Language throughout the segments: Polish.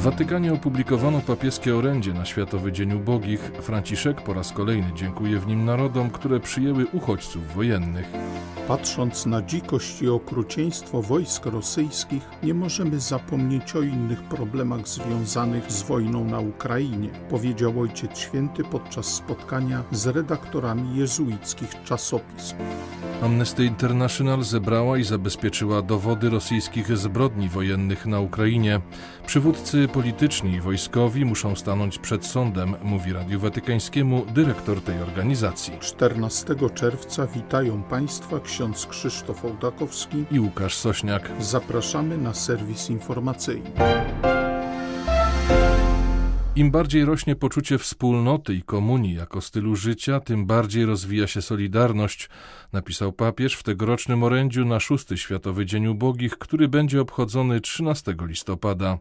W Watykanie opublikowano papieskie orędzie na Światowy Dzień Ubogich. Franciszek po raz kolejny dziękuje w nim narodom, które przyjęły uchodźców wojennych. Patrząc na dzikość i okrucieństwo wojsk rosyjskich, nie możemy zapomnieć o innych problemach związanych z wojną na Ukrainie, powiedział Ojciec Święty podczas spotkania z redaktorami jezuickich czasopism. Amnesty International zebrała i zabezpieczyła dowody rosyjskich zbrodni wojennych na Ukrainie. Przywódcy polityczni i wojskowi muszą stanąć przed sądem, mówi Radiu Watykańskiemu dyrektor tej organizacji. 14 czerwca witają Państwa ksiądz Krzysztof Ołdakowski i Łukasz Sośniak. Zapraszamy na serwis informacyjny. Im bardziej rośnie poczucie wspólnoty i komunii jako stylu życia, tym bardziej rozwija się solidarność, napisał papież w tegorocznym orędziu na szósty Światowy Dzień Ubogich, który będzie obchodzony 13 listopada.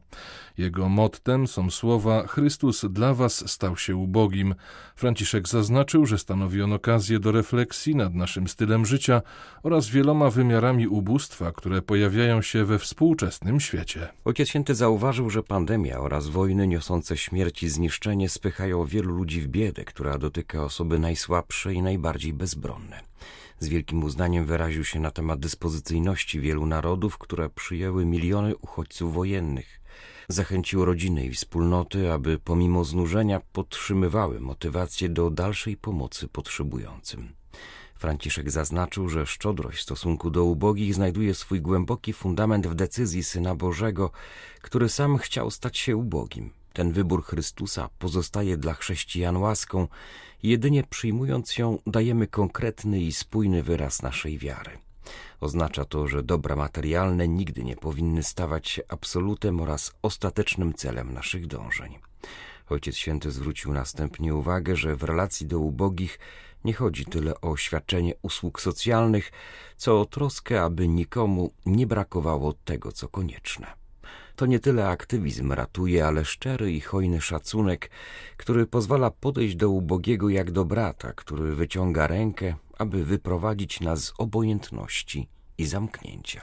Jego mottem są słowa Chrystus dla was stał się ubogim. Franciszek zaznaczył, że stanowi on okazję do refleksji nad naszym stylem życia oraz wieloma wymiarami ubóstwa, które pojawiają się we współczesnym świecie. Ojciec Święty zauważył, że pandemia oraz wojny niosące śmierć i zniszczenie spychają wielu ludzi w biedę, która dotyka osoby najsłabsze i najbardziej bezbronne. Z wielkim uznaniem wyraził się na temat dyspozycyjności wielu narodów, które przyjęły miliony uchodźców wojennych. Zachęcił rodziny i wspólnoty, aby pomimo znużenia podtrzymywały motywację do dalszej pomocy potrzebującym. Franciszek zaznaczył, że szczodrość w stosunku do ubogich znajduje swój głęboki fundament w decyzji Syna Bożego, który sam chciał stać się ubogim. Ten wybór Chrystusa pozostaje dla chrześcijan łaską, jedynie przyjmując ją dajemy konkretny i spójny wyraz naszej wiary. Oznacza to, że dobra materialne nigdy nie powinny stawać się absolutem oraz ostatecznym celem naszych dążeń. Ojciec Święty zwrócił następnie uwagę, że w relacji do ubogich nie chodzi tyle o świadczenie usług socjalnych, co o troskę, aby nikomu nie brakowało tego, co konieczne. To nie tyle aktywizm ratuje, ale szczery i hojny szacunek, który pozwala podejść do ubogiego jak do brata, który wyciąga rękę, aby wyprowadzić nas z obojętności i zamknięcia.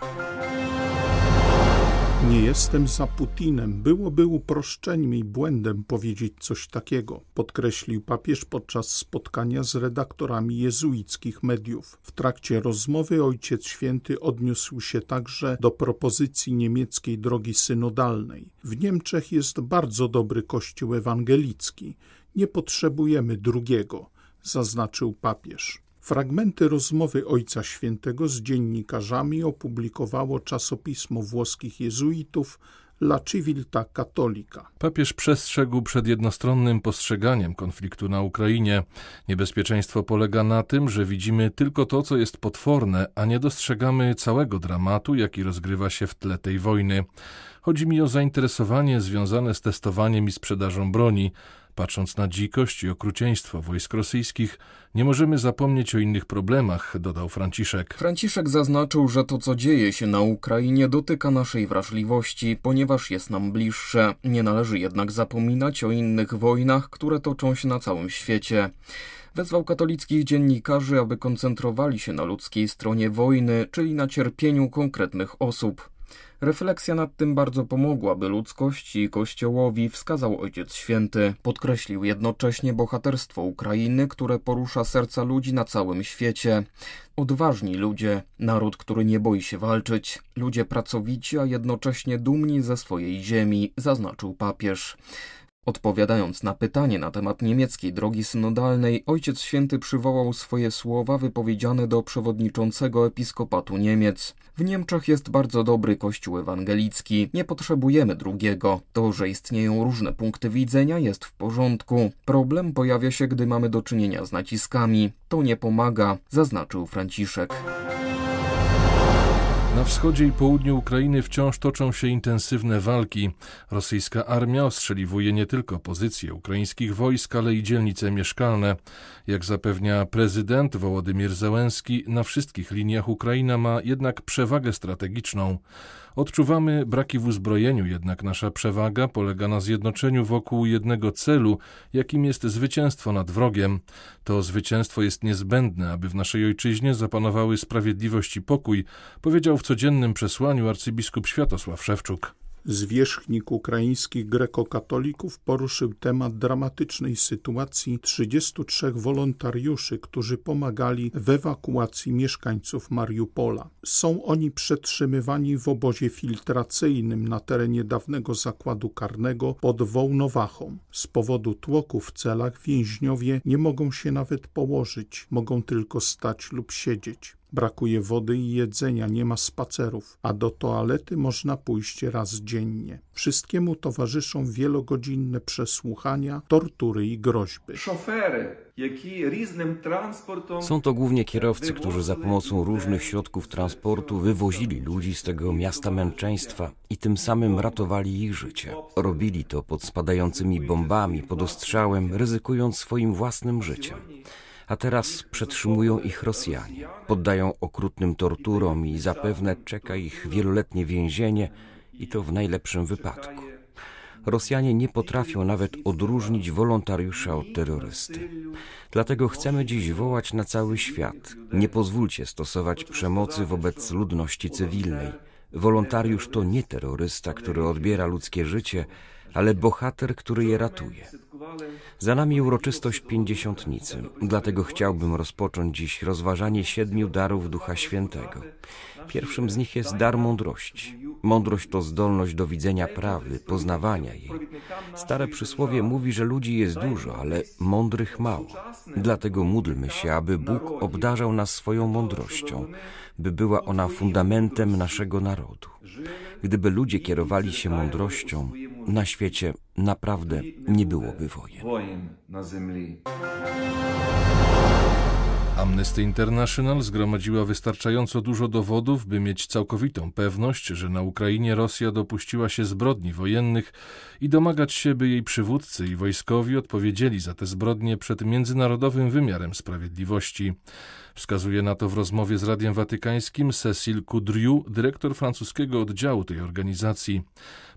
Nie jestem za Putinem. Byłoby uproszczeniem i błędem powiedzieć coś takiego, podkreślił papież podczas spotkania z redaktorami jezuickich mediów. W trakcie rozmowy Ojciec Święty odniósł się także do propozycji niemieckiej drogi synodalnej. W Niemczech jest bardzo dobry kościół ewangelicki. Nie potrzebujemy drugiego, zaznaczył papież. Fragmenty rozmowy Ojca Świętego z dziennikarzami opublikowało czasopismo włoskich jezuitów La Civiltà Cattolica. Papież przestrzegł przed jednostronnym postrzeganiem konfliktu na Ukrainie. Niebezpieczeństwo polega na tym, że widzimy tylko to, co jest potworne, a nie dostrzegamy całego dramatu, jaki rozgrywa się w tle tej wojny. Chodzi mi o zainteresowanie związane z testowaniem i sprzedażą broni. Patrząc na dzikość i okrucieństwo wojsk rosyjskich, nie możemy zapomnieć o innych problemach, dodał Franciszek. Franciszek zaznaczył, że to, co dzieje się na Ukrainie, dotyka naszej wrażliwości, ponieważ jest nam bliższe. Nie należy jednak zapominać o innych wojnach, które toczą się na całym świecie. Wezwał katolickich dziennikarzy, aby koncentrowali się na ludzkiej stronie wojny, czyli na cierpieniu konkretnych osób. Refleksja nad tym bardzo pomogłaby ludzkości i Kościołowi, wskazał Ojciec Święty. Podkreślił jednocześnie bohaterstwo Ukrainy, które porusza serca ludzi na całym świecie. Odważni ludzie, naród, który nie boi się walczyć, ludzie pracowici, a jednocześnie dumni ze swojej ziemi, zaznaczył papież. Odpowiadając na pytanie na temat niemieckiej drogi synodalnej, Ojciec Święty przywołał swoje słowa wypowiedziane do przewodniczącego episkopatu Niemiec. W Niemczech jest bardzo dobry kościół ewangelicki, nie potrzebujemy drugiego. To, że istnieją różne punkty widzenia jest w porządku. Problem pojawia się, gdy mamy do czynienia z naciskami. To nie pomaga, zaznaczył Franciszek. Na wschodzie i południu Ukrainy wciąż toczą się intensywne walki. Rosyjska armia ostrzeliwuje nie tylko pozycje ukraińskich wojsk, ale i dzielnice mieszkalne. Jak zapewnia prezydent Wołodymir Zełenski, na wszystkich liniach Ukraina ma jednak przewagę strategiczną. Odczuwamy braki w uzbrojeniu, jednak nasza przewaga polega na zjednoczeniu wokół jednego celu, jakim jest zwycięstwo nad wrogiem. To zwycięstwo jest niezbędne, aby w naszej ojczyźnie zapanowały sprawiedliwość i pokój, powiedział w codziennym przesłaniu arcybiskup Światosław Szewczuk. Zwierzchnik ukraińskich grekokatolików poruszył temat dramatycznej sytuacji 33 wolontariuszy, którzy pomagali w ewakuacji mieszkańców Mariupola. Są oni przetrzymywani w obozie filtracyjnym na terenie dawnego zakładu karnego pod Wołnowachą. Z powodu tłoku w celach więźniowie nie mogą się nawet położyć, mogą tylko stać lub siedzieć. Brakuje wody i jedzenia, nie ma spacerów, a do toalety można pójść raz dziennie. Wszystkiemu towarzyszą wielogodzinne przesłuchania, tortury i groźby. Są to głównie kierowcy, którzy za pomocą różnych środków transportu wywozili ludzi z tego miasta męczeństwa i tym samym ratowali ich życie. Robili to pod spadającymi bombami, pod ostrzałem, ryzykując swoim własnym życiem a teraz przetrzymują ich Rosjanie. Poddają okrutnym torturom i zapewne czeka ich wieloletnie więzienie i to w najlepszym wypadku. Rosjanie nie potrafią nawet odróżnić wolontariusza od terrorysty. Dlatego chcemy dziś wołać na cały świat: nie pozwólcie stosować przemocy wobec ludności cywilnej. Wolontariusz to nie terrorysta, który odbiera ludzkie życie, ale bohater, który je ratuje. Za nami uroczystość pięćdziesiątnicy, dlatego chciałbym rozpocząć dziś rozważanie siedmiu darów Ducha Świętego. Pierwszym z nich jest dar mądrości. Mądrość to zdolność do widzenia prawdy, poznawania jej. Stare przysłowie mówi, że ludzi jest dużo, ale mądrych mało. Dlatego módlmy się, aby Bóg obdarzał nas swoją mądrością, by była ona fundamentem naszego narodu. Gdyby ludzie kierowali się mądrością, na świecie naprawdę nie byłoby wojen. Amnesty International zgromadziła wystarczająco dużo dowodów, by mieć całkowitą pewność, że na Ukrainie Rosja dopuściła się zbrodni wojennych i domagać się, by jej przywódcy i wojskowi odpowiedzieli za te zbrodnie przed międzynarodowym wymiarem sprawiedliwości. Wskazuje na to w rozmowie z Radiem Watykańskim Cecil Coudriou, dyrektor francuskiego oddziału tej organizacji.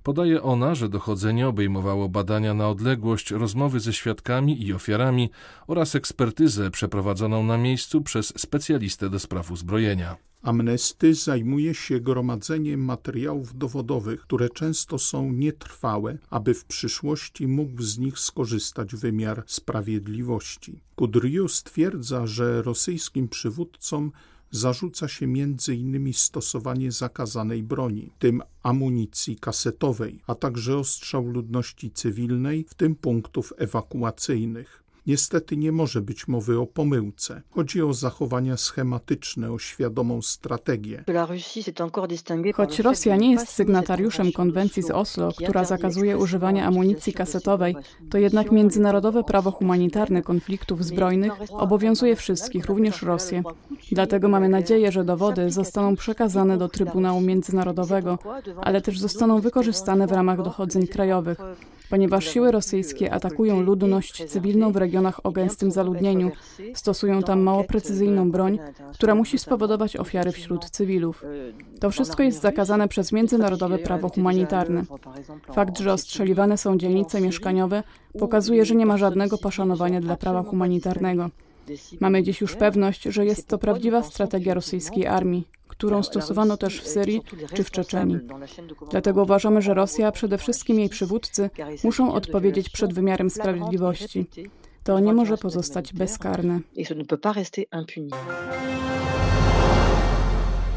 Podaje ona, że dochodzenie obejmowało badania na odległość, rozmowy ze świadkami i ofiarami oraz ekspertyzę przeprowadzoną na miejscu przez specjalistę do spraw uzbrojenia. Amnesty zajmuje się gromadzeniem materiałów dowodowych, które często są nietrwałe, aby w przyszłości mógł z nich skorzystać wymiar sprawiedliwości. Kudriu stwierdza, że rosyjskim przywódcom zarzuca się między innymi stosowanie zakazanej broni, tym amunicji kasetowej, a także ostrzał ludności cywilnej, w tym punktów ewakuacyjnych. Niestety nie może być mowy o pomyłce. Chodzi o zachowania schematyczne, o świadomą strategię. Choć Rosja nie jest sygnatariuszem konwencji z Oslo, która zakazuje używania amunicji kasetowej, to jednak międzynarodowe prawo humanitarne konfliktów zbrojnych obowiązuje wszystkich, również Rosję. Dlatego mamy nadzieję, że dowody zostaną przekazane do Trybunału Międzynarodowego, ale też zostaną wykorzystane w ramach dochodzeń krajowych ponieważ siły rosyjskie atakują ludność cywilną w regionach o gęstym zaludnieniu. Stosują tam mało precyzyjną broń, która musi spowodować ofiary wśród cywilów. To wszystko jest zakazane przez międzynarodowe prawo humanitarne. Fakt, że ostrzeliwane są dzielnice mieszkaniowe, pokazuje, że nie ma żadnego poszanowania dla prawa humanitarnego. Mamy dziś już pewność, że jest to prawdziwa strategia rosyjskiej armii którą stosowano też w Syrii czy w Czeczeniu. Dlatego uważamy, że Rosja, a przede wszystkim jej przywódcy, muszą odpowiedzieć przed wymiarem sprawiedliwości. To nie może pozostać bezkarne.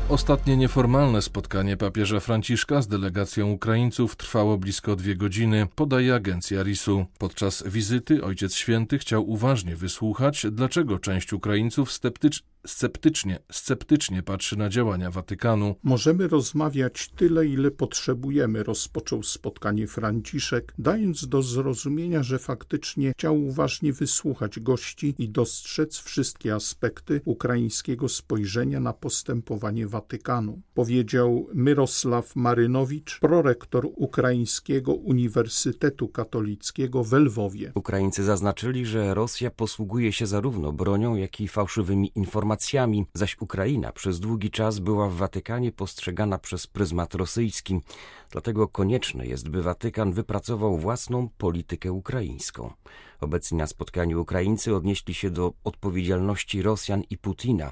Ostatnie nieformalne spotkanie papieża Franciszka z delegacją Ukraińców trwało blisko dwie godziny, podaje agencja RIS-u. Podczas wizyty Ojciec Święty chciał uważnie wysłuchać, dlaczego część Ukraińców sceptycz sceptycznie, sceptycznie patrzy na działania Watykanu. Możemy rozmawiać tyle, ile potrzebujemy, rozpoczął spotkanie Franciszek, dając do zrozumienia, że faktycznie chciał uważnie wysłuchać gości i dostrzec wszystkie aspekty ukraińskiego spojrzenia na postępowanie Watykanu. Powiedział Myrosław Marynowicz, prorektor Ukraińskiego Uniwersytetu Katolickiego w Lwowie. Ukraińcy zaznaczyli, że Rosja posługuje się zarówno bronią, jak i fałszywymi informacjami informacjami, zaś Ukraina przez długi czas była w Watykanie postrzegana przez pryzmat rosyjski. Dlatego konieczne jest, by Watykan wypracował własną politykę ukraińską. Obecnie na spotkaniu Ukraińcy odnieśli się do odpowiedzialności Rosjan i Putina.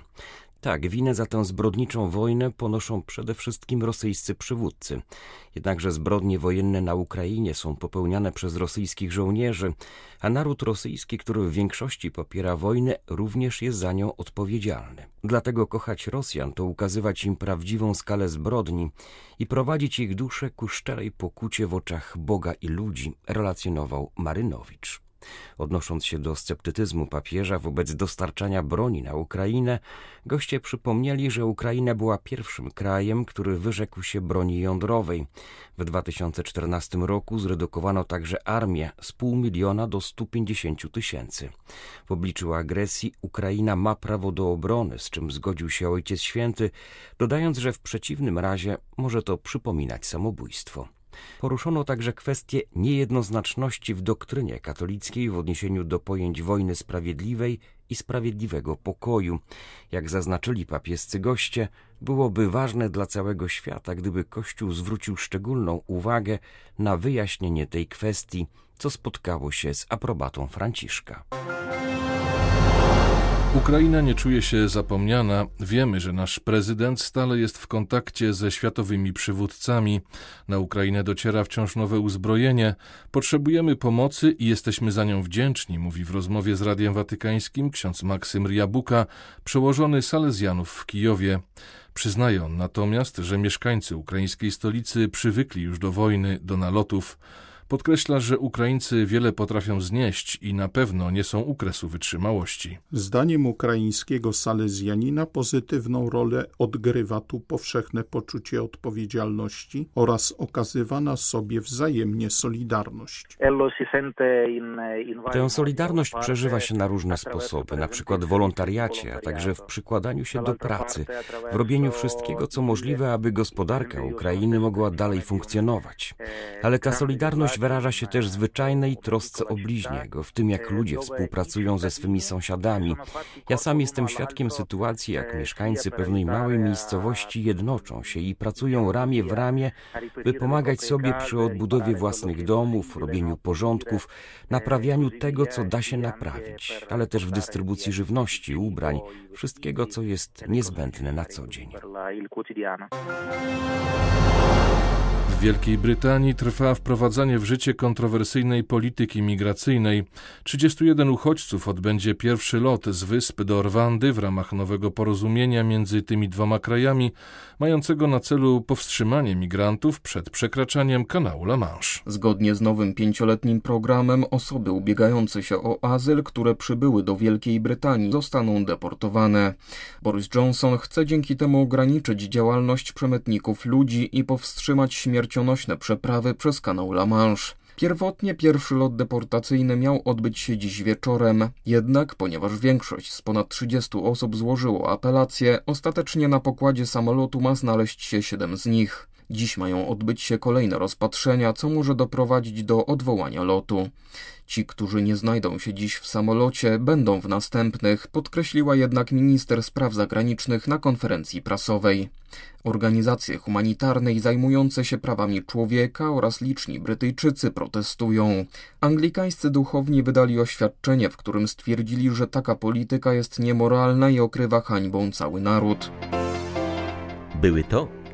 Tak, winę za tę zbrodniczą wojnę ponoszą przede wszystkim rosyjscy przywódcy. Jednakże zbrodnie wojenne na Ukrainie są popełniane przez rosyjskich żołnierzy, a naród rosyjski, który w większości popiera wojnę, również jest za nią odpowiedzialny. Dlatego kochać Rosjan to ukazywać im prawdziwą skalę zbrodni i prowadzić ich duszę ku szczerej pokucie w oczach Boga i ludzi, relacjonował Marynowicz. Odnosząc się do sceptycyzmu papieża wobec dostarczania broni na Ukrainę, goście przypomnieli, że Ukraina była pierwszym krajem, który wyrzekł się broni jądrowej. W 2014 roku zredukowano także armię z pół miliona do 150 tysięcy. W obliczu agresji Ukraina ma prawo do obrony, z czym zgodził się Ojciec Święty, dodając, że w przeciwnym razie może to przypominać samobójstwo. Poruszono także kwestię niejednoznaczności w doktrynie katolickiej w odniesieniu do pojęć wojny sprawiedliwej i sprawiedliwego pokoju. Jak zaznaczyli papiescy goście, byłoby ważne dla całego świata, gdyby Kościół zwrócił szczególną uwagę na wyjaśnienie tej kwestii, co spotkało się z aprobatą Franciszka. Ukraina nie czuje się zapomniana. Wiemy, że nasz prezydent stale jest w kontakcie ze światowymi przywódcami. Na Ukrainę dociera wciąż nowe uzbrojenie. Potrzebujemy pomocy i jesteśmy za nią wdzięczni, mówi w rozmowie z Radiem Watykańskim ksiądz Maksym Riabuka, przełożony Salezjanów w Kijowie. Przyznaje on natomiast, że mieszkańcy ukraińskiej stolicy przywykli już do wojny, do nalotów. Podkreśla, że Ukraińcy wiele potrafią znieść i na pewno nie są u kresu wytrzymałości. Zdaniem ukraińskiego salezjanina pozytywną rolę odgrywa tu powszechne poczucie odpowiedzialności oraz okazywana sobie wzajemnie solidarność. Tę solidarność przeżywa się na różne sposoby, na przykład w wolontariacie, a także w przykładaniu się do pracy, w robieniu wszystkiego, co możliwe, aby gospodarka Ukrainy mogła dalej funkcjonować. Ale ta solidarność wyraża się też zwyczajnej trosce o bliźniego, w tym jak ludzie współpracują ze swymi sąsiadami. Ja sam jestem świadkiem sytuacji, jak mieszkańcy pewnej małej miejscowości jednoczą się i pracują ramię w ramię, by pomagać sobie przy odbudowie własnych domów, robieniu porządków, naprawianiu tego, co da się naprawić, ale też w dystrybucji żywności, ubrań, wszystkiego, co jest niezbędne na co dzień. Wielkiej Brytanii trwa wprowadzanie w życie kontrowersyjnej polityki migracyjnej. 31 uchodźców odbędzie pierwszy lot z wysp do Rwandy w ramach nowego porozumienia między tymi dwoma krajami, mającego na celu powstrzymanie migrantów przed przekraczaniem kanału La Manche. Zgodnie z nowym pięcioletnim programem osoby ubiegające się o azyl, które przybyły do Wielkiej Brytanii, zostaną deportowane. Boris Johnson chce dzięki temu ograniczyć działalność przemytników ludzi i powstrzymać śmiercionośne przeprawy przez kanał La Manche. Pierwotnie pierwszy lot deportacyjny miał odbyć się dziś wieczorem, jednak ponieważ większość z ponad 30 osób złożyło apelację, ostatecznie na pokładzie samolotu ma znaleźć się 7 z nich. Dziś mają odbyć się kolejne rozpatrzenia, co może doprowadzić do odwołania lotu. Ci, którzy nie znajdą się dziś w samolocie, będą w następnych, podkreśliła jednak minister spraw zagranicznych na konferencji prasowej. Organizacje humanitarne zajmujące się prawami człowieka oraz liczni Brytyjczycy protestują. Anglikańscy duchowni wydali oświadczenie, w którym stwierdzili, że taka polityka jest niemoralna i okrywa hańbą cały naród. Były to